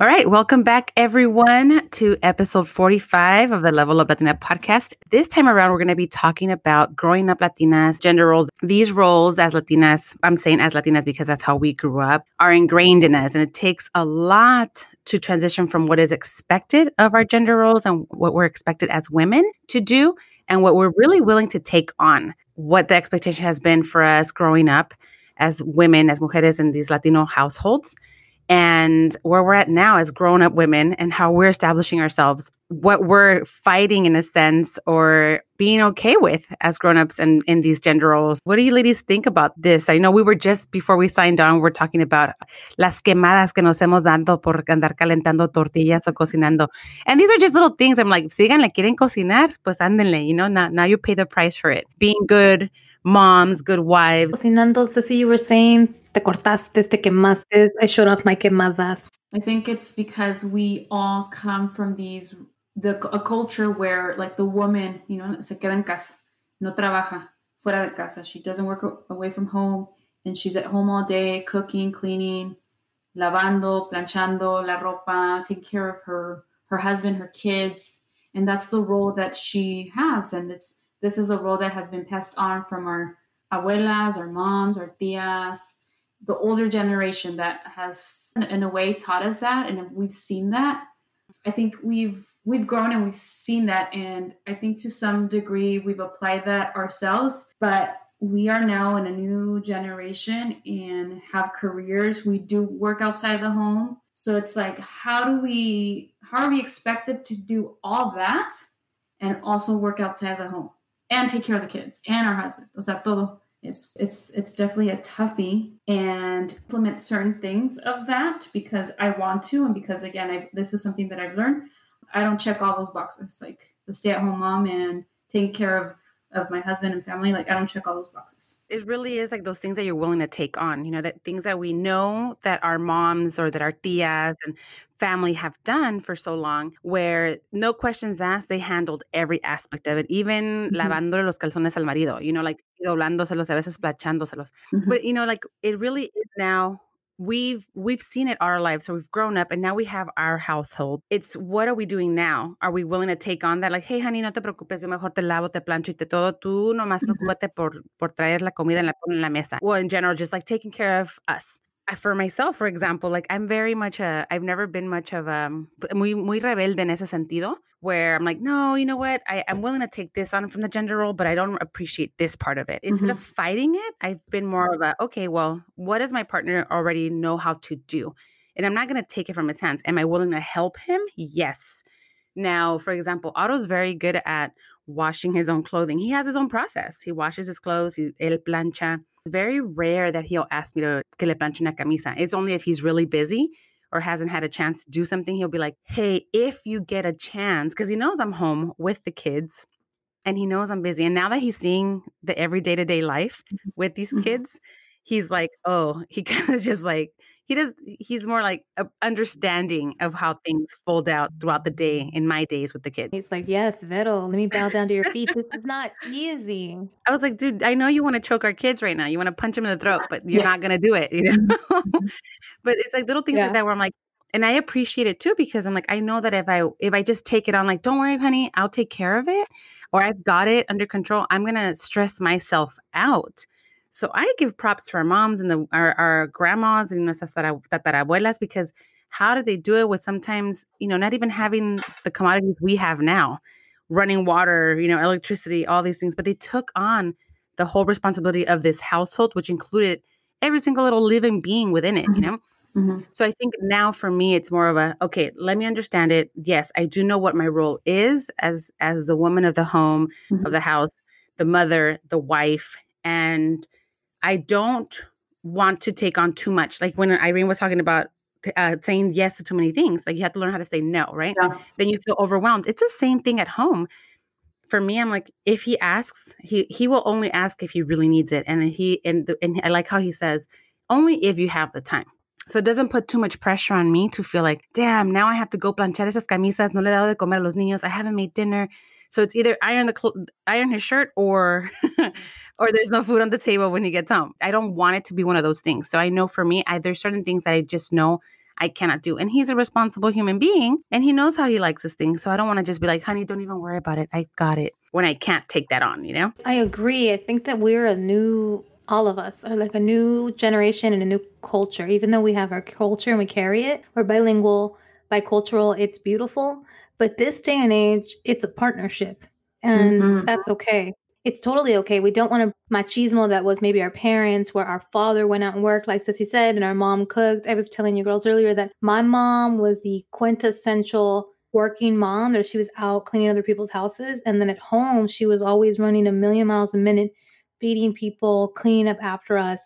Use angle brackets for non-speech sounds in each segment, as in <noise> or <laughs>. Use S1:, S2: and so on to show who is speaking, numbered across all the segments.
S1: All right, welcome back, everyone, to episode 45 of the Level Up Latina podcast. This time around, we're going to be talking about growing up Latinas, gender roles. These roles as Latinas, I'm saying as Latinas because that's how we grew up, are ingrained in us. And it takes a lot to transition from what is expected of our gender roles and what we're expected as women to do and what we're really willing to take on. What the expectation has been for us growing up as women, as mujeres in these Latino households and where we're at now as grown up women and how we're establishing ourselves, what we're fighting in a sense or being okay with as grown-ups and in these gender roles. What do you ladies think about this? I know we were just before we signed on, we're talking about las quemadas que nos hemos dado por andar calentando tortillas o cocinando. And these are just little things. I'm like, sigan le quieren cocinar, pues ándenle, you know, now, now you pay the price for it. Being good moms, good wives.
S2: Cocinando, Ceci, you were saying te cortaste, te quemaste. I showed off my quemadas.
S3: I think it's because we all come from these the a culture where like the woman, you know, se queda en casa, no trabaja fuera de casa. She doesn't work away from home, and she's at home all day, cooking, cleaning, lavando, planchando la ropa, taking care of her her husband, her kids, and that's the role that she has. And it's this is a role that has been passed on from our abuelas, our moms, our tias, the older generation that has in a way taught us that and we've seen that. I think we've we've grown and we've seen that and i think to some degree we've applied that ourselves but we are now in a new generation and have careers. We do work outside the home. So it's like how do we how are we expected to do all that and also work outside the home and take care of the kids and our husband o sea todo it's it's it's definitely a toughie and implement certain things of that because I want to and because again I this is something that I've learned. I don't check all those boxes like the stay-at-home mom and taking care of of my husband and family like i don't check all those boxes
S1: it really is like those things that you're willing to take on you know that things that we know that our moms or that our tias and family have done for so long where no questions asked they handled every aspect of it even mm-hmm. lavándole los calzones al marido you know like doblándoselos a veces planchándoselos mm-hmm. but you know like it really is now we've we've seen it our lives so we've grown up and now we have our household. It's what are we doing now? Are we willing to take on that like hey honey no te preocupes yo mejor te lavo te plancho y te todo. Tú nomás preocúpate por por traer la comida en la, en la mesa. Well in general just like taking care of us for myself, for example, like I'm very much a, I've never been much of a, muy, muy rebelde en ese sentido, where I'm like, no, you know what? I, I'm willing to take this on from the gender role, but I don't appreciate this part of it. Mm-hmm. Instead of fighting it, I've been more of a, okay, well, what does my partner already know how to do? And I'm not going to take it from his hands. Am I willing to help him? Yes. Now, for example, Otto's very good at washing his own clothing. He has his own process. He washes his clothes, he, él plancha very rare that he'll ask me to que le planche una camisa. It's only if he's really busy or hasn't had a chance to do something, he'll be like, hey, if you get a chance, because he knows I'm home with the kids and he knows I'm busy. And now that he's seeing the every day to day life mm-hmm. with these mm-hmm. kids, he's like, oh, <laughs> he kind of just like, he does he's more like a understanding of how things fold out throughout the day in my days with the kids
S2: he's like yes Vettel, let me bow down to your <laughs> feet this is not easy
S1: i was like dude i know you want to choke our kids right now you want to punch them in the throat but you're yeah. not gonna do it <laughs> you know mm-hmm. but it's like little things yeah. like that where i'm like and i appreciate it too because i'm like i know that if i if i just take it on like don't worry honey i'll take care of it or i've got it under control i'm gonna stress myself out so I give props to our moms and the our, our grandmas and nuestras tatarabuelas because how did they do it with sometimes, you know, not even having the commodities we have now, running water, you know, electricity, all these things, but they took on the whole responsibility of this household, which included every single little living being within it, mm-hmm. you know? Mm-hmm. So I think now for me it's more of a okay, let me understand it. Yes, I do know what my role is as as the woman of the home, mm-hmm. of the house, the mother, the wife, and I don't want to take on too much. Like when Irene was talking about uh, saying yes to too many things, like you have to learn how to say no, right? Yeah. Then you feel overwhelmed. It's the same thing at home. For me, I'm like, if he asks, he he will only ask if he really needs it, and he and the, and I like how he says, only if you have the time. So it doesn't put too much pressure on me to feel like, damn, now I have to go planchar esas camisas, no le he dado de comer a los niños, I haven't made dinner. So it's either iron the cl- iron his shirt or <laughs> or there's no food on the table when he gets home. I don't want it to be one of those things. So I know for me, I, there's certain things that I just know I cannot do. And he's a responsible human being and he knows how he likes his things. So I don't want to just be like, honey, don't even worry about it. I got it when I can't take that on, you know?
S2: I agree. I think that we're a new, all of us are like a new generation and a new culture. Even though we have our culture and we carry it, we're bilingual, bicultural, it's beautiful. But this day and age, it's a partnership. And
S3: Mhm.
S2: that's okay. It's totally okay. We don't want a machismo that was maybe our parents, where our father went out and worked, like Ceci said, and our mom cooked. I was telling you girls earlier that my mom was the quintessential working mom, that she was out cleaning other people's houses. And then at home, she was always running a million miles a minute, feeding people, cleaning up after us,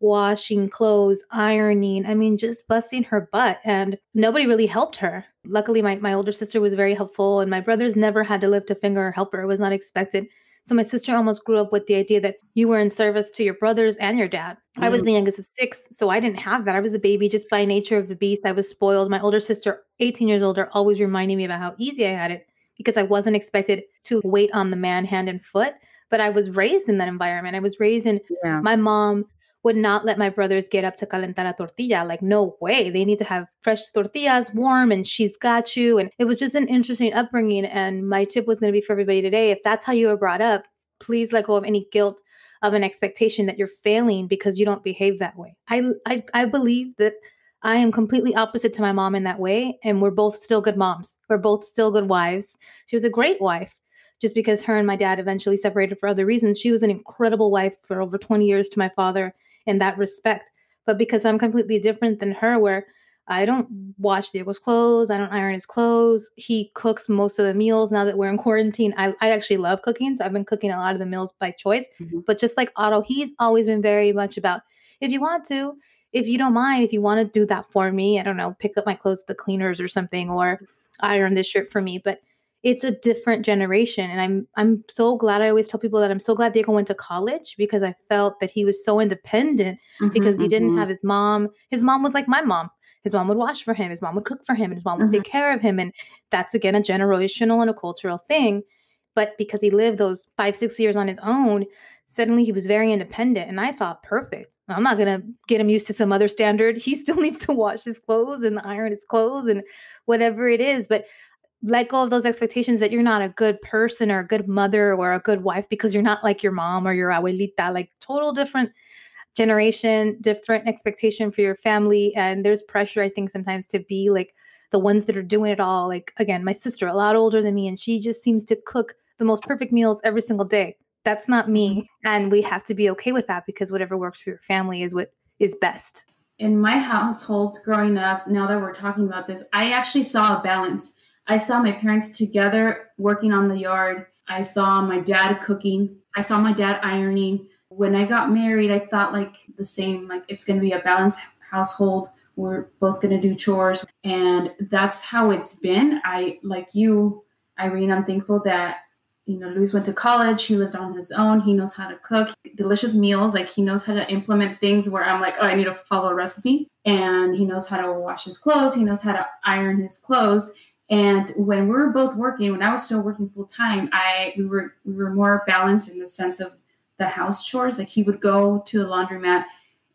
S2: washing clothes, ironing. I mean, just busting her butt. And nobody really helped her. Luckily, my, my older sister was very helpful, and my brothers never had to lift a finger or help her. It was not expected. So my sister almost grew up with the idea that you were in service to your brothers and your dad. I was
S1: Mm.
S2: the youngest of six, so I didn't have that. I was the baby just by nature of the beast. I was spoiled. My older sister, 18 years older, always reminding me about how easy I had it because I wasn't expected to wait on the man hand and foot. But I was raised in that environment. I was raised in
S1: Yeah.
S2: my mom would not let my brothers get up to calentar a tortilla. Like, no way. They need to have fresh tortillas, warm, and she's got you. And it was just an interesting upbringing. And my tip was going to be for everybody today if that's how you were brought up, please let go of any guilt of an expectation that you're failing because you don't behave that way. I, I, I believe that I am completely opposite to my mom in that way. And we're both still good moms. We're both still good wives. She was a great wife. Just because her and my dad eventually separated for other reasons, she was an incredible wife for over 20 years to my father in that respect. But because I'm completely different than her, where I don't wash Diego's clothes, I don't iron his clothes, he cooks most of the meals now that we're in quarantine. I, I actually love cooking, so I've been cooking a lot of the meals by choice.
S1: Mhm.
S2: But just like Otto, he's always been very much about if you want to, if you don't mind, if you want to do that for me, I don't know, pick up my clothes at the cleaners or something, or iron this shirt for me. But it's a different generation and i'm i'm so glad i always tell people that i'm so glad diego went to college because i felt that he was so independent because he didn't
S1: Mhm.
S2: have his mom. His mom was like my mom. His mom would wash for him. His mom would cook for him. And his mom would take care of him and that's again a generational and a cultural thing. But because he lived those five six years on his own suddenly he was very independent and i thought perfect. I'm not going to get him used to some other standard. He still <laughs> needs to wash his clothes and iron his clothes and whatever it is. But let go of those expectations that you're not a good person or a good mother or a good wife because you're not like your mom or your abuelita, like total different generation, different expectation for your family. And there's pressure, I think, sometimes to be like the ones that are doing it all. Like, again, my sister, a lot older than me, and she just seems to cook the most perfect meals every single day. That's not me. Mm-hmm. And we have to be okay with that because whatever works for your family is what is best.
S3: in my household growing up, now that we're talking about this, I actually saw a balance. I saw my parents together working on the yard. I saw my dad cooking. I saw my dad ironing. When I got married, I thought like the same, like it's going to be a balanced household. We're both going to do chores. And that's how it's been. I, like you, Irene, I'm thankful that you know, Luis went to college. He lived on his own. He knows how to cook delicious meals. Like he knows how to implement things where I'm like, oh, I need to follow a recipe. And he knows how to wash his clothes. He knows how to iron his clothes. And when we were both working, when I was still working full time, I we were we were more balanced in the sense of the house chores. Like he would go to the laundromat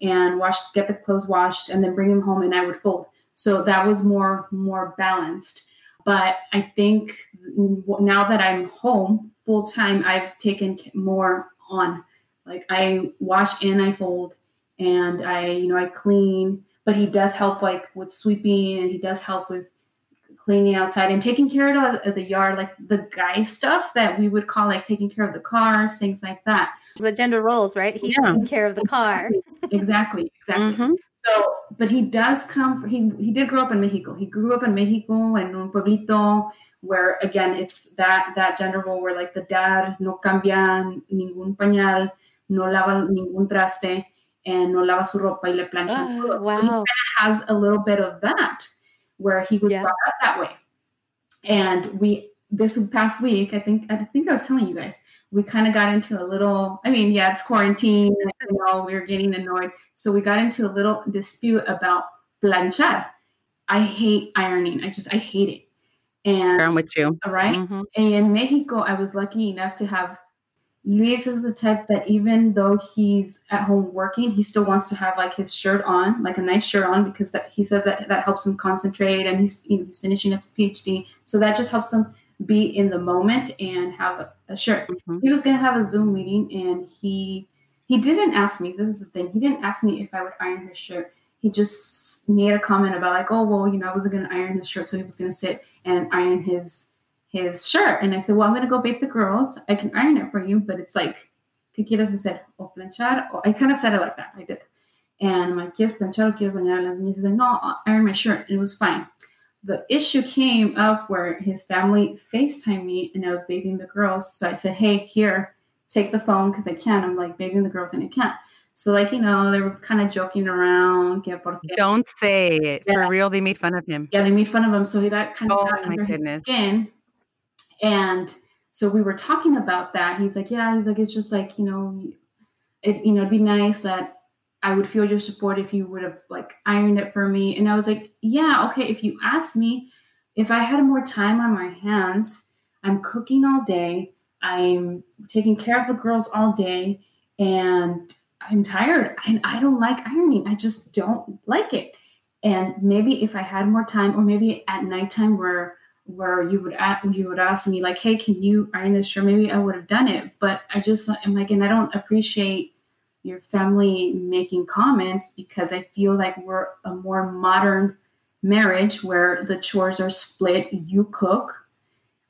S3: and wash, get the clothes washed, and then bring them home, and I would fold. So that was more more balanced. But I think now that I'm home full time, I've taken more on. Like I wash and I fold, and I you know I clean. But he does help like with sweeping, and he does help with cleaning outside and taking care of the, yard, like the guy stuff that we would call like taking care of the cars, things like that.
S2: The gender roles, right? He's
S1: Yeah.
S2: taking care of the car.
S3: Exactly, exactly.
S1: Mhm.
S3: So, but he does come. He he did grow up in Mexico. He grew up in Mexico in un pueblito where again it's that that gender role where like the dad no cambia ningún pañal, no lava ningún traste, and no lava su ropa y le plancha.
S2: Oh,
S3: todo. So he
S2: wow.
S3: has a little bit of that where he was
S2: Yeah.
S3: brought up that way. And we this past week, I think I think I was telling you guys, we kind of got into a little. I mean, yeah, it's quarantine. You know, we were getting annoyed, so we got into a little dispute about planchar. I hate ironing. I just I hate it. And
S1: I'm with you.
S3: Right. Mm-hmm. In Mexico, I was lucky enough to have Luis is the type that even though he's at home working, he still wants to have like his shirt on, like a nice shirt on, because that he says that that helps him concentrate, and he's you know, he's finishing up his PhD, so that just helps him be in the moment and have a, a shirt. Mm-hmm. He was gonna have a Zoom meeting, and he he didn't ask me. This is the thing. He didn't ask me if I would iron his shirt. He just made a comment about like, oh well, you know, I wasn't gonna iron his shirt, so he was gonna sit and iron his his shirt. And I said, Well, I'm gonna go bathe the girls. I can iron it for you, but it's like, ¿qué quieres hacer? O planchar? Or I kind of said it like that. I did. And I'm like, ¿quieres planchar o quieres bañar las niñas? He said, No, I'll iron my shirt. And it was fine. The issue came up where his family FaceTime me and I was bathing the girls. So I said, Hey, here, take the phone because I can. I'm like bathing the girls and I can't. So, like, you know, they were kind of joking around.
S1: Don't say it. Yeah. For real, they made fun of him.
S3: Yeah, they made fun of him. So he got kind of
S1: oh, my goodness.
S3: skin. And so we were talking about that. He's like, yeah, he's like, it's just like, you know, it, you know, it'd be nice that I would feel your support if you would have like ironed it for me. And I was like, yeah, okay. If you ask me, if I had more time on my hands, I'm cooking all day, I'm taking care of the girls all day, and I'm tired and I don't like ironing. I just don't like it. And maybe if I had more time, or maybe at nighttime where where you would ask, you would ask me like, "Hey, can you iron this shirt?" Maybe I would have done it, but I just am like, and I don't appreciate your family making comments because I feel like we're a more modern marriage where the chores are split. You cook,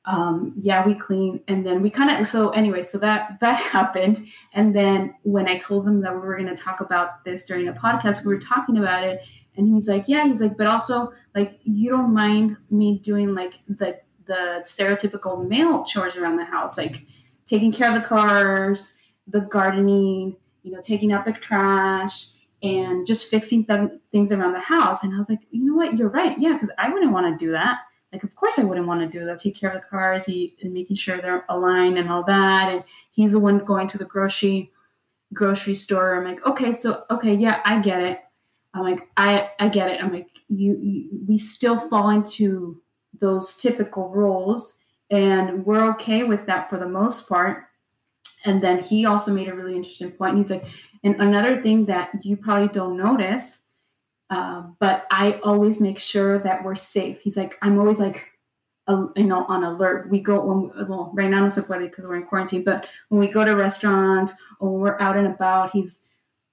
S3: um, yeah, we clean, and then we kind of. So anyway, so that that <laughs> happened, and then when I told them that we were going to talk about this during a podcast, we were talking about it, and he's like, yeah, he's like, but also like you don't mind me doing like the the stereotypical male chores around the house, like taking care of the cars, the gardening, you know, taking out the trash and just fixing th- things around the house. And I was like, you know what, you're right, yeah, because I wouldn't want to do that. Like, of course, I wouldn't want to do that. Take care of the cars, he, and making sure they're aligned and all that. And he's the one going to the grocery grocery store. I'm like, okay, so okay, yeah, I get it. I'm like, I I get it. I'm like, you, you we still fall into those typical roles, and we're okay with that for the most part. And then he also made a really interesting point. He's like, and another thing that you probably don't notice, uh, but I always make sure that we're safe. He's like, I'm always like, uh, you know, on alert. We go when well, right now no se puede because we're in quarantine. But when we go to restaurants or we're out and about, he's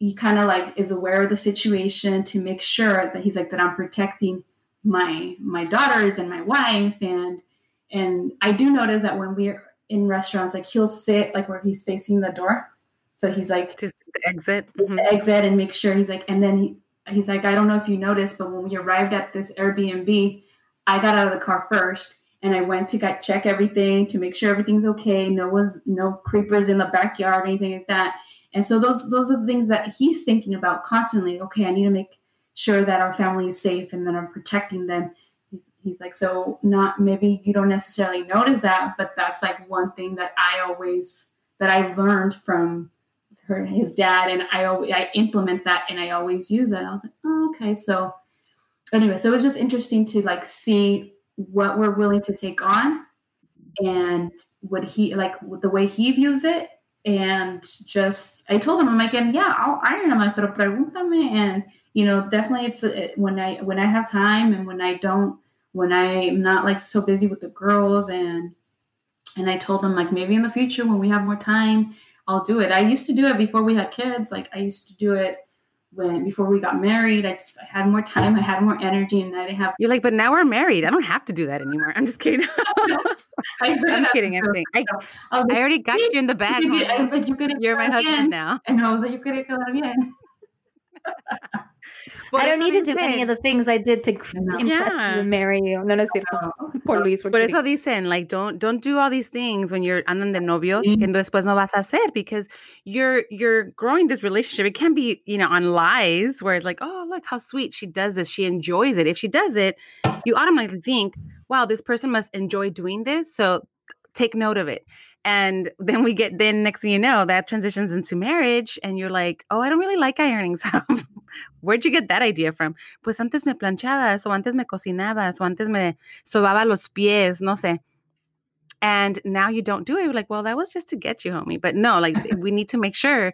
S3: he kind of like is aware of the situation to make sure that he's like that I'm protecting my my daughters and my wife. And and I do notice that when we're in restaurants like he'll sit like where he's facing the door. So he's like
S1: to the exit.
S3: mm-hmm. the exit and make sure he's like and then he, he's like I don't know if you noticed but when we arrived at this Airbnb I got out of the car first and I went to get, check everything to make sure everything's okay. No one's no creepers in the backyard or anything like that and so those those are the things that he's thinking about constantly. Okay, I need to make sure that our family is safe and that I'm protecting them. He's, he's like, so not maybe you don't necessarily notice that, but that's like one thing that I always that I learned from her his dad, and I I implement that and I always use that. I was like, oh, okay, so anyway, so it was just interesting to like see what we're willing to take on and what he like the way he views it and just I told him I'm like, and yeah, I'll iron. I'm like, pero pregúntame, and you know, definitely it's it, when I when I have time and when I don't, when I'm not like so busy with the girls, and and I told them like maybe in the future when we have more time, I'll do it. I used to do it before we had kids. Like I used to do it when before we got married. I just I had more time, I had more energy, and I didn't have.
S1: You're like, but now we're married. I don't have to do that anymore. I'm just kidding. <laughs> <laughs> I'm kidding. I'm kidding. I, I, like, I already got you in the bag.
S3: I was like, you could.
S1: You're my husband now.
S3: And I was like, you could have bien.
S2: I don't need to do any of the things I did to impress yeah. you and marry you. No, no, no. Por Luis.
S1: Por eso dicen, like, don't don't do all these things when you're andan de novios mm-hmm. que después no vas a hacer because you're you're growing this relationship. It can't be, you know, on lies where it's like, oh, look how sweet she does this. She enjoys it. If she does it, you automatically think, wow, this person must enjoy doing this. So take note of it. And then we get, then next thing you know, that transitions into marriage. And you're like, oh, I don't really like ironing. <laughs> Where'd you get that idea from? Pues antes me planchabas, o antes me cocinabas, o antes me sobaba los pies, no sé. And now you don't do it. You're like, well, that was just to get you, homie. But no, like <laughs> we need to make sure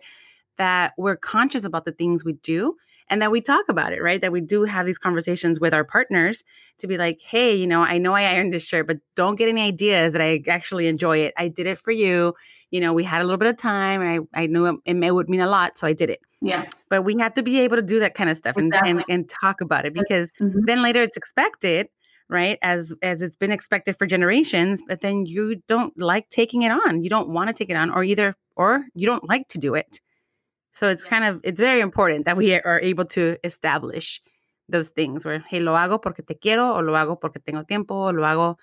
S1: that we're conscious about the things we do and that we talk about it, right? That we do have these conversations with our partners to be like, hey, you know, I know I ironed this shirt, but don't get any ideas that I actually enjoy it. I did it for you. You know, we had a little bit of time and I, I knew it, it would mean a lot. So I did it.
S3: Yeah.
S1: But we have to be able to do that kind of stuff exactly. and, and, and talk about it because mm-hmm. then later it's expected right as as it's been expected for generations but then you don't like taking it on you don't want to take it on or either or you don't like to do it so it's kind of it's very important that we are able to establish those things where hey lo hago porque te quiero o lo hago porque tengo tiempo o lo hago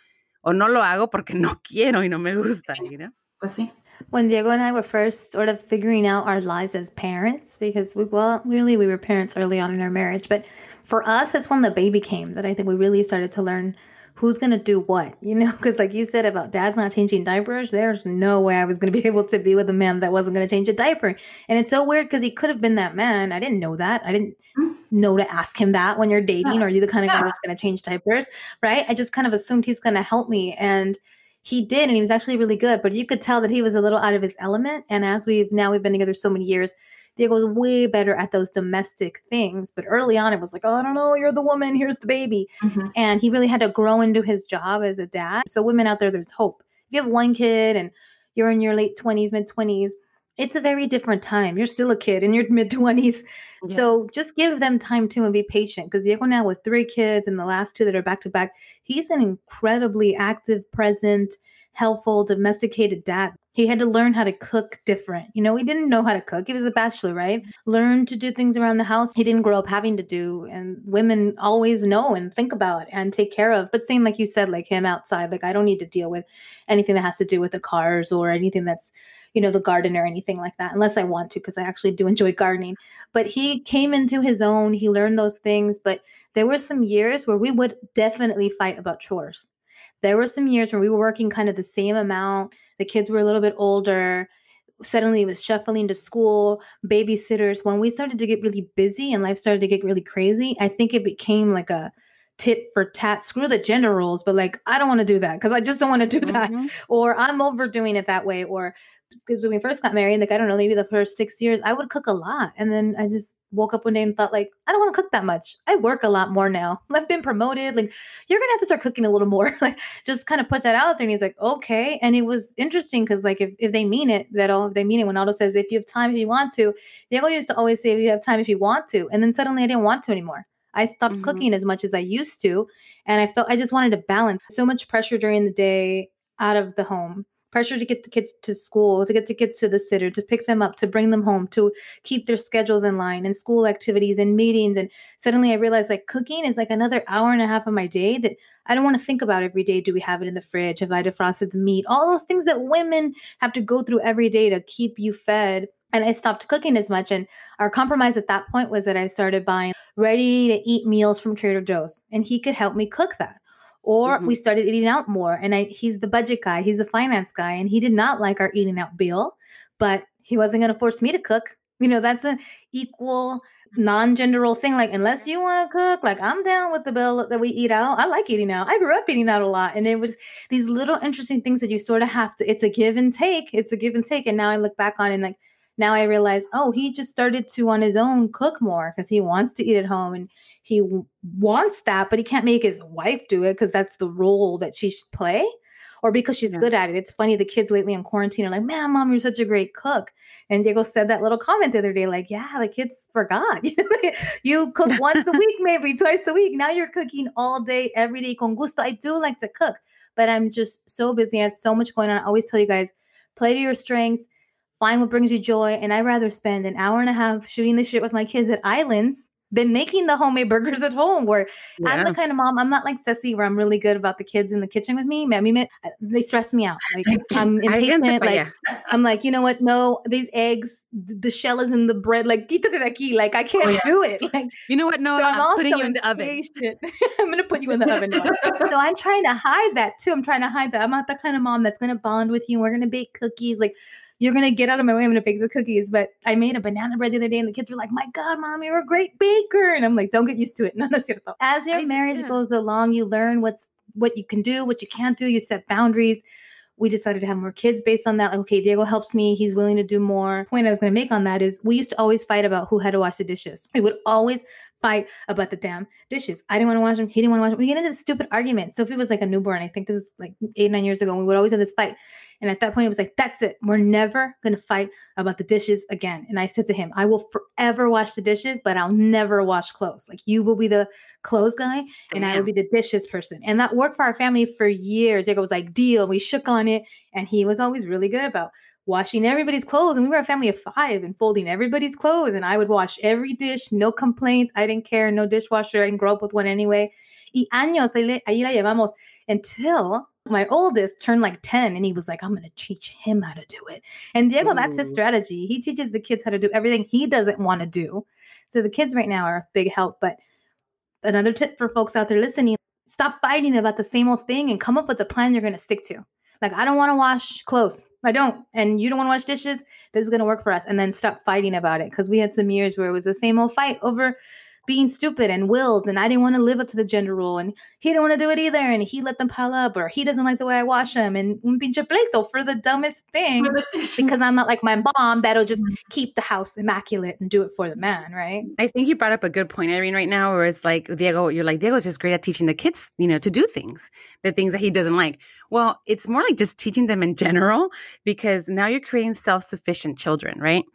S1: o no lo hago porque no <laughs> quiero y no me gusta, you know?
S3: Pues sí.
S2: When Diego and I were first sort of figuring out our lives as parents, because we well, really we were parents early on in our marriage, but for us, it's when the baby came that I think we really started to learn who's going to do what, you know? <laughs> Because, like you said about dad's not changing diapers, there's no way I was going to be <laughs> able to be with a man that wasn't going to change a diaper. And it's so weird because he could have been that man. I didn't know that. I didn't mm-hmm. know to ask him that when you're dating. Are you the kind of guy that's going to change diapers? Right? I just kind of assumed he's going to help me. And he did and he was actually really good but you could tell that he was a little out of his element and as we've now we've been together so many years Diego's way better at those domestic things. But early on, it was like, oh, I don't know, you're the woman, here's the baby. Mm-hmm. And he really had to grow into his job as a dad. So, women out there, there's hope. If you have one kid and you're in your late 20s, mid 20s, it's a very different time. You're still a kid in your <laughs> mid 20s. Yeah. So just give them time too and be patient. Because Diego now with three kids and the last two that are back to back, he's an incredibly active, present, helpful, domesticated dad. He had to learn how to cook different. You know, he didn't know how to cook. He was a bachelor, right? Learn to do things around the house he didn't grow up having to do. And women always know and think about and take care of. But same like you said, like him outside, like I don't need to deal with anything that has to do with the cars or anything that's you know, the garden or anything like that, unless I want to, because I actually do enjoy gardening. But he came into his own, he learned those things. But there were some years where we would definitely fight about chores. There were some years where we were working kind of the same amount the kids were a little bit older. Suddenly it was shuffling to school, babysitters. When we started to get really busy and life started to get really crazy, I think it became like a tit for tat. Screw the gender roles, but like, I don't want to do that because I just don't want to do that. Mm-hmm. Or I'm overdoing it that way. Or because when we first got married, like, I don't know, maybe the first six years, I would cook a lot. And then I just woke up one day and thought like i don't want to cook that much i work a lot more now <laughs> i've been promoted like you're gonna have to start cooking a little more <laughs> like just kind of put that out there and he's like okay and it was interesting because like if, if they mean it that all if they mean it when Aldo says if you have time if you want to diego used to always say if you have time if you want to and then suddenly i didn't want to anymore I stopped mm-hmm. cooking as much as I used to. And I felt I just wanted to balance so much pressure during the day out of the home pressure to get the kids to school, to get the kids to the sitter, to pick them up, to bring them home, to keep their schedules in line and school activities and meetings. And suddenly I realized like cooking is like another hour and a half of my day that I don't want to think about every day. Do we have it in the fridge? Have I defrosted the meat? All those things that women have to go through every day to keep you fed and I stopped cooking as much. And our compromise at that point was that I started buying ready to eat meals from Trader Joe's, and he could help me cook that or mm-hmm. we started eating out more and I, he's the budget guy he's the finance guy and he did not like our eating out bill but he wasn't going to force me to cook. You know that's an equal non-gender role thing like unless you want to cook like i'm down with the bill that we eat out. I like eating out. I grew up eating out a lot and it was these little interesting things that you sort of have to it's a give and take it's a give and take and now i look back on it and like now I realize, oh, he just started to on his own cook more because he wants to eat at home and he w- wants that, but he can't make his wife do it because that's the role that she should play or because she's yeah. good at it. It's funny, the kids lately in quarantine are like, man, mom, you're such a great cook. And Diego said that little comment the other day, like, yeah, the kids forgot. <laughs> you cook <laughs> once a week, maybe twice a week. Now you're cooking all day, every day con gusto. I do like to cook, but I'm just so busy. I have so much going on. I always tell you guys, play to your strengths find what brings you joy. And I'd rather spend an hour and a half shooting the shit with my kids at Islands than making the homemade burgers at home. Where yeah. I'm the kind of mom, I'm not like Ceci, where I'm really good about the kids in the kitchen with me. I mean, uh, they stress me out. Like <laughs> I'm impatient. Like yeah. <laughs> I'm like, you know what? No, these eggs, the shell is in the bread. Like quítate de aquí. Like I oh, can't oh, yeah. do it. <laughs> Like
S1: you know what? No, so I'm, I'm putting you in the oven.
S2: I'm gonna put you in the oven. so I'm trying to hide that too. I'm trying to hide that. I'm not the kind of mom that's gonna bond with you. We're gonna bake cookies. Like you're gonna get out of my way. I'm gonna bake the cookies. But I made a banana bread the other day, and the kids were like, "My God, mom, you're a great baker!" And I'm like, "Don't get used to it." <laughs> No, no, cierto. As your marriage yeah. goes along, you learn what's what you can do, what you can't do. You set boundaries. We decided to have more kids based on that. Like, okay, Diego helps me. He's willing to do more. Point I was going to make on that is we used to always fight about who had to wash the dishes. We would always fight about the damn dishes. I didn't want to wash them. He didn't want to wash them. We get into this stupid argument. Sophie was like a newborn. I think this was like eight, nine years ago. And we would always have this fight. And at that point, it was like, that's it. We're never going to fight about the dishes again. And I said to him, I will forever wash the dishes, but I'll never wash clothes. Like you will be the clothes guy and Damn. I will be the dishes person. And that worked for our family for years. Jacob was like, deal. We shook on it. And he was always really good about washing everybody's clothes. And we were a family of five and folding everybody's clothes. And I would wash every dish, no complaints. I didn't care, no dishwasher. I didn't grow up with one anyway. Y años, ahí la llevamos until my oldest turned like 10 and he was like, I'm going to teach him how to do it. And Diego, Ooh. that's his strategy. He teaches the kids how to do everything he doesn't want to do. So the kids right now are a big help. But another tip for folks out there listening stop fighting about the same old thing and come up with a plan you're going to stick to. Like, I don't want to wash clothes. I don't. And you don't want to wash dishes. This is going to work for us. And then stop fighting about it. Because we had some years where it was the same old fight over being stupid and wills and I didn't want to live up to the gender rule and he didn't want to do it either and he let them pile up or he doesn't like the way I wash them and un pinche pleito for the dumbest thing <laughs> because I'm not like my mom that'll just mm-hmm. keep the house immaculate and do it for the man, right?
S1: I think you brought up a good point, Irene, right now where it's like Diego, you're like Diego's just great at teaching the kids, you know, to do things, the things that he doesn't like. Well, it's more like just teaching them in general because now you're creating self-sufficient children, right?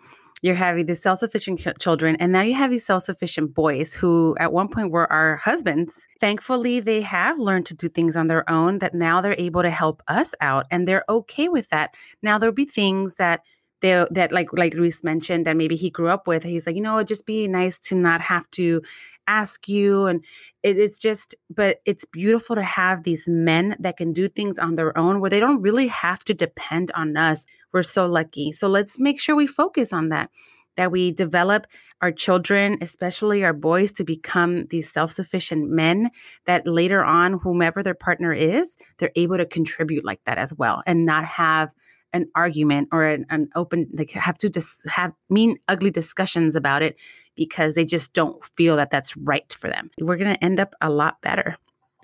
S1: You're having these self-sufficient children and now you have these self-sufficient boys who at one point were our husbands thankfully they have learned to do things on their own that now they're able to help us out and they're okay with that now there'll be things that they that like like Luis mentioned that maybe he grew up with. He's like, you know, just be nice to not have to ask you and it, it's just but it's beautiful to have these men that can do things on their own where they don't really have to depend on us. We're so lucky. So let's make sure we focus on that that we develop our children especially our boys to become these self-sufficient men that later on whomever their partner is they're able to contribute like that as well and not have an argument or an, an open like have to just have mean ugly discussions about it because they just don't feel that that's right for them. We're going to end up a lot better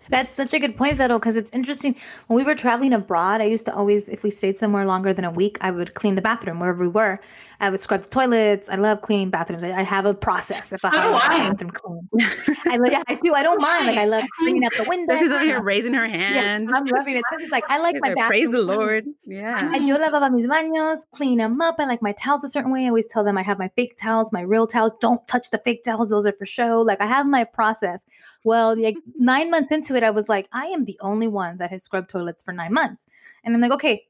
S2: that's such a good point, Vero, because it's interesting. When we were traveling abroad, I used to always, if we stayed somewhere longer than a week, I would clean the bathroom wherever we were. I would scrub the toilets. I love cleaning bathrooms. I, I have a process if so I have a bathroom clean. I, like, I do. I don't <laughs> mind. Like I love cleaning up the <laughs> windows.
S1: She's over here raising her hand.
S2: Yes, I'm loving it. This is like I like my bathroom.
S1: Praise the Lord. Yeah.
S2: And yo lavaba mis baños, clean them up. I like my towels a certain way. I always tell them I have my fake towels, my real towels. Don't touch the fake towels. Those are for show. Like I have my process. Well, like nine months into it, I was like, I am the only one that has scrubbed toilets for nine months. And I'm like, okay,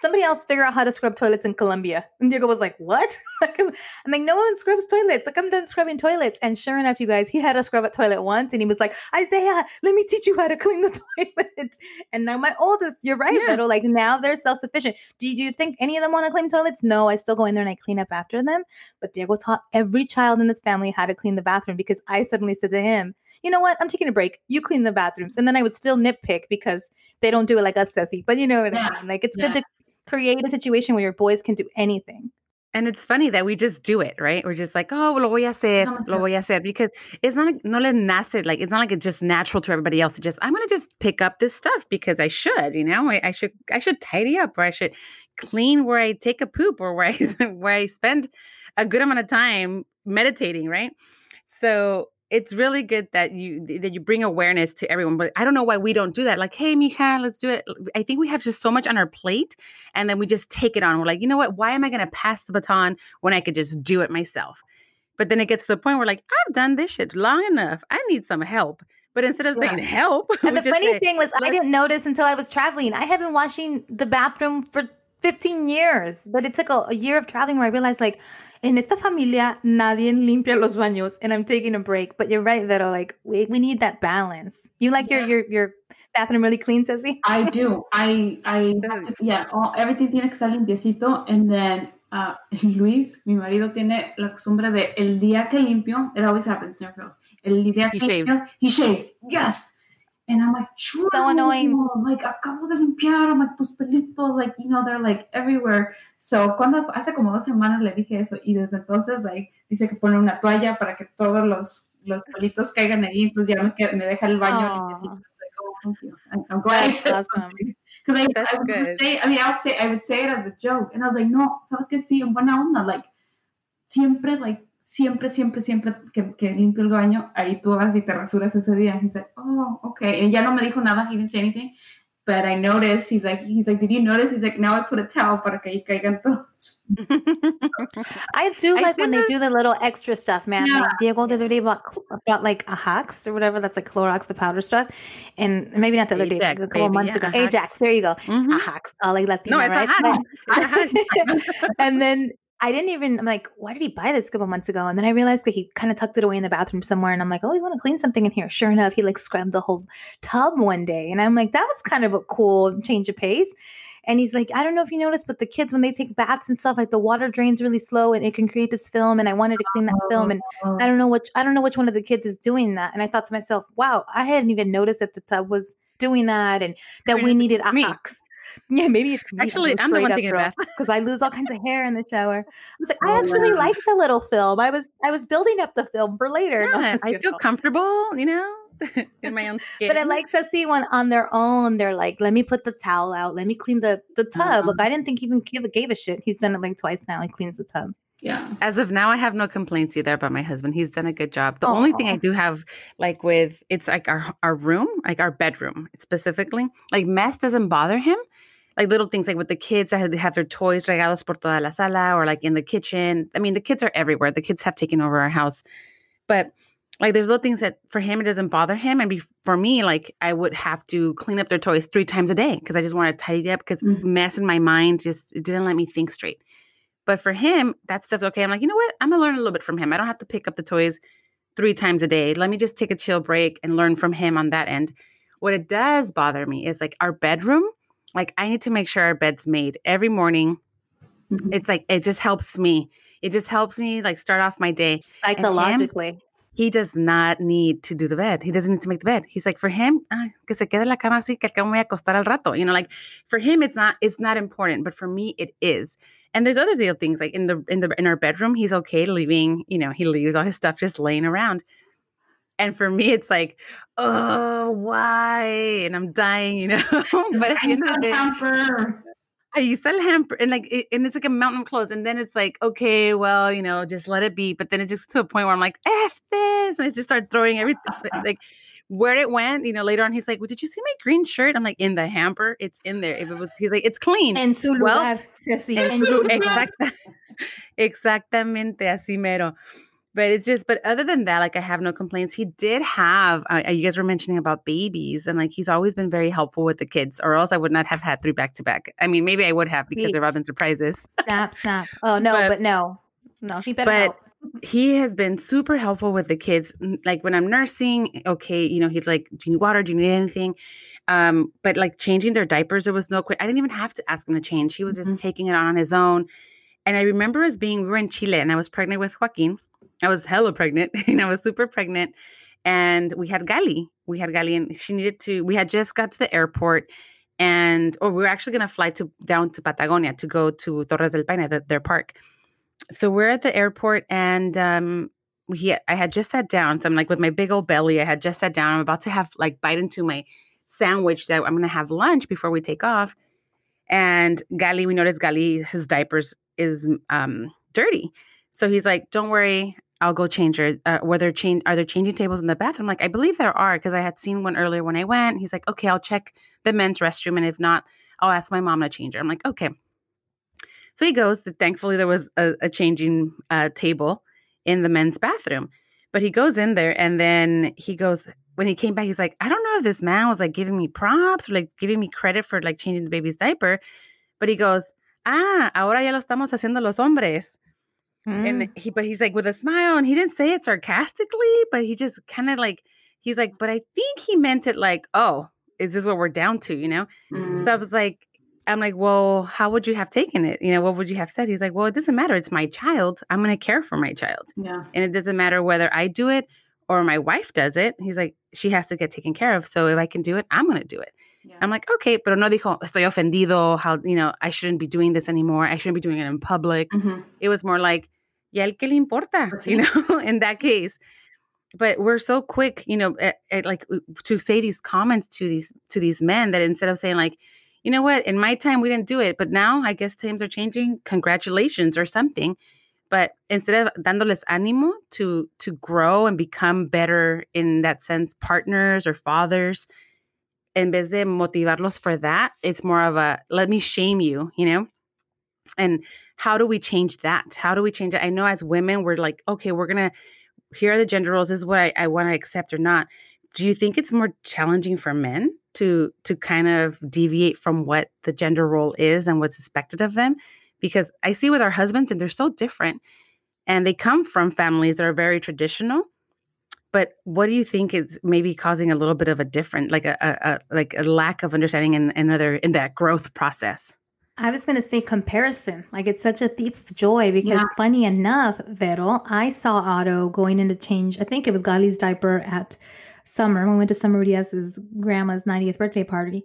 S2: somebody else figure out how to scrub toilets in Colombia. And Diego was like, what? <laughs> I'm like, no one scrubs toilets. Like, I'm done scrubbing toilets. And sure enough, you guys, he had to scrub a toilet once. And he was like, Isaiah, let me teach you how to clean the <laughs> toilet. And now my oldest, you're right, yeah. Beto, like now they're self-sufficient. Do you think any of them want to clean toilets? No, I still go in there and I clean up after them. But Diego taught every child in this family how to clean the bathroom because I suddenly said to him, you know what? I'm taking a break. You clean the bathrooms. And then I would still nitpick because they don't do it like us, Ceci. But you know what yeah. I mean? Like it's yeah. good to create a situation where your boys can do anything.
S1: And it's funny that we just do it, right? We're just like, oh, lo voy a hacer, lo voy a hacer, because it's not like, no le nace, like, it's not like it's just natural to everybody else to just, I'm going to just pick up this stuff because I should, you know, I, I, should, I should tidy up or I should clean where I take a poop or where I, <laughs> where I spend a good amount of time meditating, right? So it's really good that you that you bring awareness to everyone but i don't know why we don't do that like hey mija let's do it. I think we have just so much on our plate and then we just take it on. We're like you know what? Why am i going to pass the baton when i could just do it myself? But then it gets to the point where like i've done this shit long enough. I need some help. But instead of yeah. saying help <laughs>
S2: and the funny say, thing was i didn't notice until i was traveling. I had been washing the bathroom for 15 years. But it took a, a year of traveling where I realized like in esta familia nadie limpia los baños and I'm taking a break. But you're right, Vero, like we, we need that balance. You like
S3: Yeah.
S2: your your your bathroom really clean, Ceci?
S3: I do. I, I, <laughs> to- yeah, all, everything tiene que estar limpiecito. And then uh, <laughs> Luis, mi marido, tiene la costumbre de el día que limpio, it always happens, señor Feos. El día
S1: He
S3: que
S1: shaved.
S3: limpio, he shaves. Yes. And I'm like, true.
S2: annoying.
S3: Like, acabo de limpiar, I'm like, tus pelitos, like, you know, they're like everywhere. So, cuando, hace como dos semanas le dije eso y desde entonces, like, dice que pone una toalla para que todos los, los pelitos caigan ahí, entonces ya me, me deja el baño thank you. I'm, glad
S2: That's awesome.
S3: Because I,
S1: That's
S3: I
S1: good.
S3: say, I mean, I would say, I would say it as a joke, and I was like, no, sabes que sí, en buena onda, like, siempre, like, siempre, siempre, siempre que, que limpio el baño, ahí tú vas y te rasuras ese día. He's like, oh, okay. Y ya no me dijo nada, he didn't say anything, but I noticed. He's like, he's like, did you notice? He's like, now I put a towel para que ahí caigan todos. <laughs>
S2: I do
S1: I
S2: like when they do the little extra stuff, man.
S3: Yeah.
S2: Like Diego the other day bought, bought like a Hux or whatever. That's like Clorox, the powder stuff. And maybe not the other day,
S1: Ajax,
S2: a couple
S1: baby,
S2: months
S1: yeah,
S2: ago. Ajax, there you go.
S1: Mhm.
S2: A Hux, uh, like Latina,
S1: No, it's a
S2: right?
S1: Hux.
S2: But- <laughs>
S1: It's a
S2: and then I didn't even, I'm like, why did he buy this a couple months ago? And then I realized that he kind of tucked it away in the bathroom somewhere. And I'm like, oh, he's going to clean something in here. Sure enough, he like scrubbed the whole tub one day. And I'm like, that was kind of a cool change of pace. And he's like, I don't know if you noticed, but the kids, when they take baths and stuff, like the water drains really slow and it can create this film. And I wanted to clean that film. And
S3: Oh,
S2: I don't know which, I don't know which one of the kids is doing that. And I thought to myself, wow, I hadn't even noticed that the tub was doing that and that we needed hux. Yeah, maybe it's me.
S1: Actually, I'm the one thinking about
S2: because I lose all kinds of hair in the shower. I was like, I
S3: Oh,
S2: actually
S3: wow.
S2: like the little film. I was I was building up the film for later.
S1: Yeah, I feel comfortable, you know, <laughs> in my own skin. <laughs>
S2: But I like to see when on their own they're like, let me put the towel out, let me clean the the tub.
S3: Uh-huh.
S2: Look, I didn't think he even give, gave a shit. He's done it like twice now. He cleans the tub.
S3: Yeah.
S1: As of now, I have no complaints either about my husband. He's done a good job. The only thing I do have, like with, it's like our our room, like our bedroom specifically, like mess doesn't bother him. Like little things, like with the kids that have, have their toys regados por toda la sala, or like in the kitchen. I mean, the kids are everywhere. The kids have taken over our house, but like there's little things that for him it doesn't bother him, and be, for me, like I would have to clean up their toys three times a day because I just want to tidy up because
S3: Mhm.
S1: mess in my mind just it didn't let me think straight. But for him, that stuff's okay. I'm like, you know what? I'm gonna learn a little bit from him. I don't have to pick up the toys three times a day. Let me just take a chill break and learn from him on that end. What it does bother me is like our bedroom. Like I need to make sure our bed's made every morning.
S3: Mhm.
S1: It's like it just helps me. It just helps me like start off my day.
S2: Psychologically.
S1: He does not need to do the bed. He doesn't need to make the bed. He's like, for him, ah, que se quede la cama así, que al cabo me voy a acostar al rato. You know, like for him, it's not, it's not important, but for me, it is. And there's other little things like in the in the in our bedroom, he's okay leaving. You know, he leaves all his stuff just laying around. And for me, it's like, oh, why? And I'm dying, you <laughs> know. but at the end of the day,
S3: hamper.
S1: I sell hamper and like it, and it's like a mountain of clothes. And then it's like, okay, well, you know, just let it be. But then it just to a point where I'm like, F this. And I just start throwing everything like where it went, you know, later on he's like, Well, did you see my green shirt? I'm like, in the hamper, it's in there. If it was he's like, it's clean.
S2: En su
S1: Well,
S2: lugar. Ceci,
S1: En su-
S2: lugar.
S1: exacta- <laughs> exactamente así mero. But it's just, but other than that, like I have no complaints. He did have, uh, you guys were mentioning about babies, and like he's always been very helpful with the kids, or else I would not have had three back to back. I mean, maybe I would have because they've all surprises.
S2: Snap, snap. <laughs> Oh no,
S1: But-
S2: but, no. No, he better
S1: but
S2: help.
S1: He has been super helpful with the kids. Like when I'm nursing, okay, you know, he's like, "Do you need water? Do you need anything?" Um, but like changing their diapers, there was no. I didn't even have to ask him to change. He was just
S3: Mhm.
S1: taking it on on his own. And I remember us being, we were in Chile, and I was pregnant with Joaquin. I was hella pregnant, <laughs> and I was super pregnant. And we had Gali. We had Gali, and she needed to. We had just got to the airport, and or we were actually going to fly to down to Patagonia to go to Torres del Paine, the, their park so we're at the airport and um he I had just sat down. So I'm like with my big old belly, I had just sat down. I'm about to have like bite into my sandwich that I'm gonna have lunch before we take off. And Gali, we noticed Gali, his diapers is um dirty. So he's like, Don't worry, I'll go change her. Uh, were there change are there changing tables in the bathroom? I'm like, I believe there are, because I had seen one earlier when I went. He's like, Okay, I'll check the men's restroom, and if not, I'll ask my mom to change her. I'm like, okay. So he goes. Thankfully, there was a, a changing uh, table in the men's bathroom. But he goes in there, and then he goes. When he came back, he's like, I don't know if this man was like giving me props or like giving me credit for like changing the baby's diaper. But he goes, ah, ahora ya lo estamos haciendo los hombres. Mm. And he, but he's like with a smile, and he didn't say it sarcastically, but he just kind of like, he's like, but I think he meant it like, oh, is this what we're down to, you know? Mm. So I was like, I'm like, well, how would you have taken it? You know, what would you have said? He's like, well, it doesn't matter. It's my child. I'm going to care for my child.
S3: Yeah.
S1: And it doesn't matter whether I do it or my wife does it. He's like, she has to get taken care of. So if I can do it, I'm going to do it. Yeah. I'm like, okay, pero no dijo, estoy ofendido, how, you know, I shouldn't be doing this anymore. I shouldn't be doing it in public. Mm-hmm. It was more like, y el que le importa, <laughs> you know, in that case. But we're so quick, you know, at, at like to say these comments to these to these men that instead of saying like, you know what, in my time we didn't do it, but now I guess times are changing. Congratulations or something. But instead of dándoles ánimo to to grow and become better in that sense, partners or fathers, en vez de motivarlos for that, it's more of a let me shame you, you know? And how do we change that? How do we change it? I know as women, we're like, okay, we're gonna here are the gender roles. This is what I, I want to accept or not. Do you think it's more challenging for men to to kind of deviate from what the gender role is and what's expected of them? Because I see with our husbands, and they're so different, and they come from families that are very traditional. But what do you think is maybe causing a little bit of a different, like a, a, a like a lack of understanding in another in that growth process?
S2: I was going to say comparison. Like it's such a thief of joy because yeah. funny enough, Vero, I saw Otto going in to change, I think it was Gali's diaper at summer. We went to Summer Diaz's grandma's 90th birthday party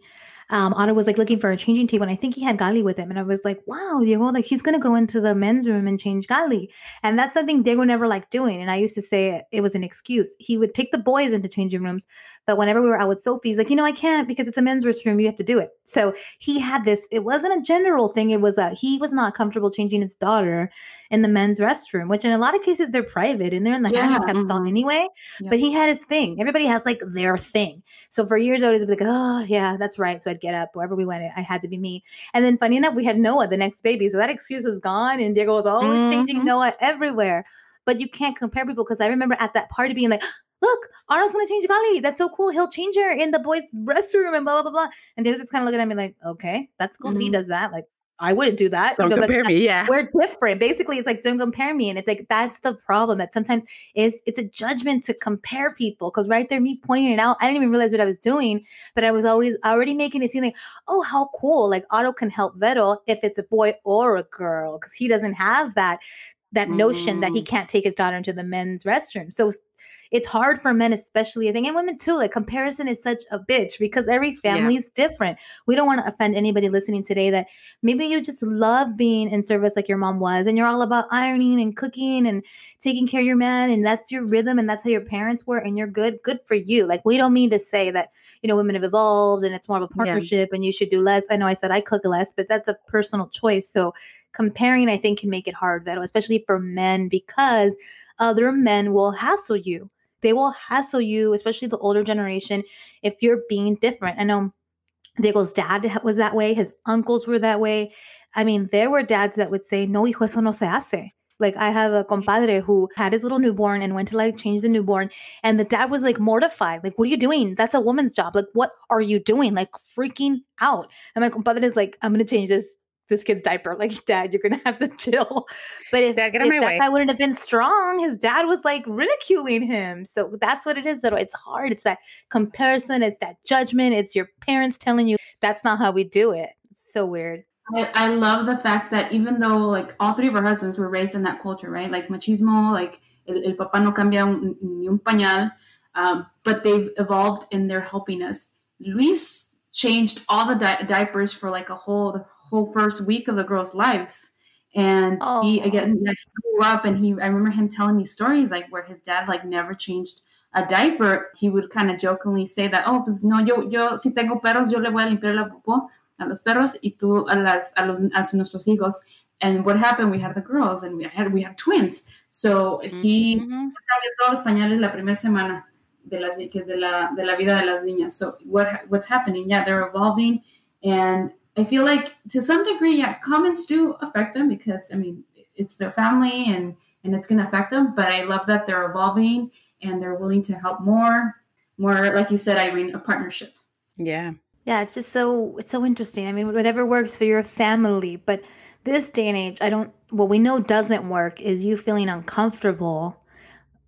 S2: um, Otto was like looking for a changing table, and I think he had Gali with him. And I was like, wow, Diego, like he's gonna go into the men's room and change Gali. And that's something Diego never liked doing. And I used to say it was an excuse. He would take the boys into changing rooms, but whenever we were out with Sophie, he's like, you know, I can't because it's a men's restroom. You have to do it. So he had this, it wasn't a general thing. It was a he was not comfortable changing his daughter in the men's restroom, which in a lot of cases they're private and they're in the yeah. handicap mm-hmm. stall anyway. Yeah. But he had his thing. Everybody has like their thing. So for years I was like, oh yeah, that's right. So I'd get up wherever we went. I had to be me. And then funny enough, we had Noah, the next baby. So that excuse was gone. And Diego was always mm-hmm. changing Noah everywhere. But you can't compare people because I remember at that party being like, look, Arnold's gonna change Gali. That's so cool. He'll change her in the boys' restroom and blah blah blah. blah. And Diego's just kind of looking at me like, okay, that's cool. Mm-hmm. He does that. Like, I wouldn't do that.
S1: Don't you know, compare me. Yeah,
S2: we're different. Basically, it's like don't compare me, and it's like that's the problem. That sometimes is it's a judgment to compare people because right there, me pointing it out, I didn't even realize what I was doing, but I was always already making it seem like, oh, how cool! Like Otto can help Vero if it's a boy or a girl because he doesn't have that that notion mm. that he mm. can't take his daughter into the men's restroom. So it's hard for men, especially I think, and women too. Like comparison is such a bitch because every family yeah. is different. We don't want to offend anybody listening today that maybe you just love being in service like your mom was, and you're all about ironing and cooking and taking care of your man, and that's your rhythm, and that's how your parents were, and you're good. Good for you. Like we don't mean to say that you know women have evolved and it's more of a partnership, yeah. and you should do less. I know I said I cook less, but that's a personal choice. So comparing, I think, can make it hard, Vero, especially for men because other men will hassle you they will hassle you, especially the older generation, if you're being different. I know Diego's dad was that way, his uncles were that way. I mean, there were dads that would say, No, hijo, eso no se hace. Like I have a compadre who had his little newborn and went to like change the newborn, and the dad was like mortified. Like, what are you doing? That's a woman's job. Like, what are you doing? Like freaking out. And my compadre is like, I'm gonna change this this kid's diaper. Like, <laughs> dad, you're gonna have to chill. But if, dad, if that way. guy wouldn't have been strong, his dad was like ridiculing him. So that's what it is. But it's hard. It's that comparison. It's that judgment. It's your parents telling you that's not how we do it. It's so weird.
S3: I, I love the fact that even though like all three of our husbands were raised in that culture, right? Like machismo, like el, el papá no cambia un, ni un pañal, um, but they've evolved in their helping us. Luis changed all the di- diapers for like a whole whole first week of the girls' lives. And oh. he again he grew up and he I remember him telling me stories like where his dad like never changed a diaper. He would kind of jokingly say that, oh, pues no, yo, yo si tengo perros, yo le voy a limpiar la popó a los perros y tú a las a, los, a nuestros hijos. And what happened? We had the girls and we had we had twins. So mm-hmm. he cambió todos los pañales la primera semana de las de la de la vida de las niñas. So what what's happening? Yeah, they're evolving and I feel like to some degree, yeah, comments do affect them because I mean it's their family and and it's going to affect them. But I love that they're evolving and they're willing to help more, more like you said, Irene, a partnership.
S1: Yeah,
S2: yeah, it's just so it's so interesting. I mean, whatever works for your family, but this day and age, I don't, what we know doesn't work is you feeling uncomfortable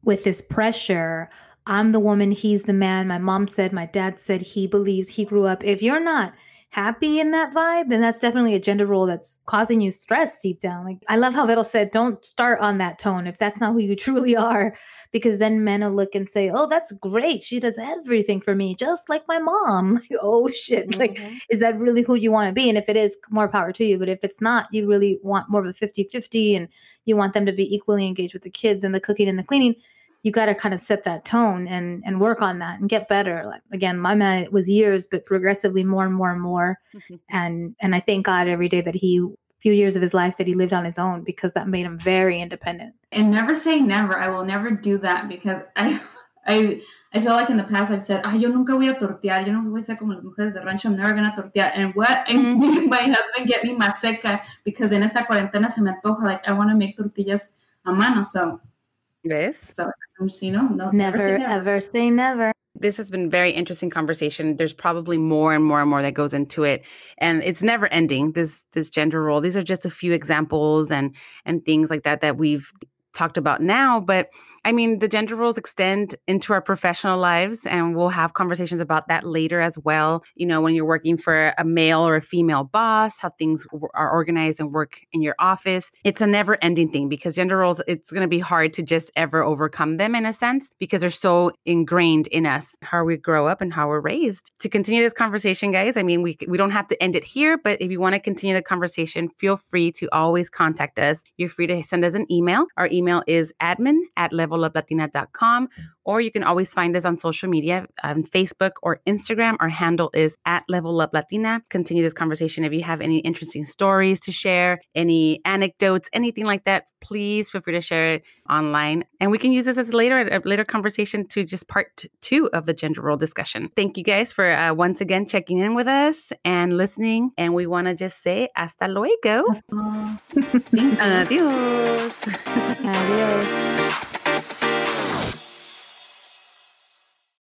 S2: with this pressure. I'm the woman, he's the man. My mom said, my dad said he believes he grew up. If you're not happy in that vibe, then that's definitely a gender role that's causing you stress deep down. Like I love how Vero said, don't start on that tone if that's not who you <laughs> truly are, because then men will look and say, Oh, that's great. She does everything for me, just like my mom. <laughs> Like, oh shit. Mm-hmm. Like, is that really who you want to be? And if it is, more power to you. But if it's not, you really want more of a 50-50 and you want them to be equally engaged with the kids and the cooking and the cleaning you got to kind of set that tone and and work on that and get better like again my man it was years but progressively more and more and more mm-hmm. and and i thank god every day that he few years of his life that he lived on his own because that made him very independent
S3: and never say never i will never do that because i <laughs> I I feel like in the past I've said, ah, yo nunca voy a tortear, yo no voy a ser como las mujeres de rancho, I'm never gonna tortear. And what? <laughs> And mm-hmm. <laughs> my husband get me más seca because in esta cuarentena se me antoja, like I want to make tortillas a mano. So,
S1: ¿ves?
S3: So you know, no,
S2: never, never say never. ever say never.
S1: This has been very interesting conversation. There's probably more and more and more that goes into it, and it's never ending. This this gender role. These are just a few examples and and things like that that we've talked about now, but I mean, the gender roles extend into our professional lives, and we'll have conversations about that later as well. You know, when you're working for a male or a female boss, how things are organized and work in your office. It's a never ending thing because gender roles, it's going to be hard to just ever overcome them in a sense because they're so ingrained in us, how we grow up and how we're raised. To continue this conversation, guys, I mean, we, we don't have to end it here, but if you want to continue the conversation, feel free to always contact us. You're free to send us an email. Our email is admin at level leveluplatina.com, or you can always find us on social media on Facebook or Instagram. Our handle is at Level Up Latina. Continue this conversation. If you have any interesting stories to share, any anecdotes, anything like that, please feel free to share it online. And we can use this as later a later conversation to just part two of the gender role discussion. Thank you guys for uh, once again checking in with us and listening. And we want to just say hasta luego. <laughs>
S3: Adiós.
S1: Adiós.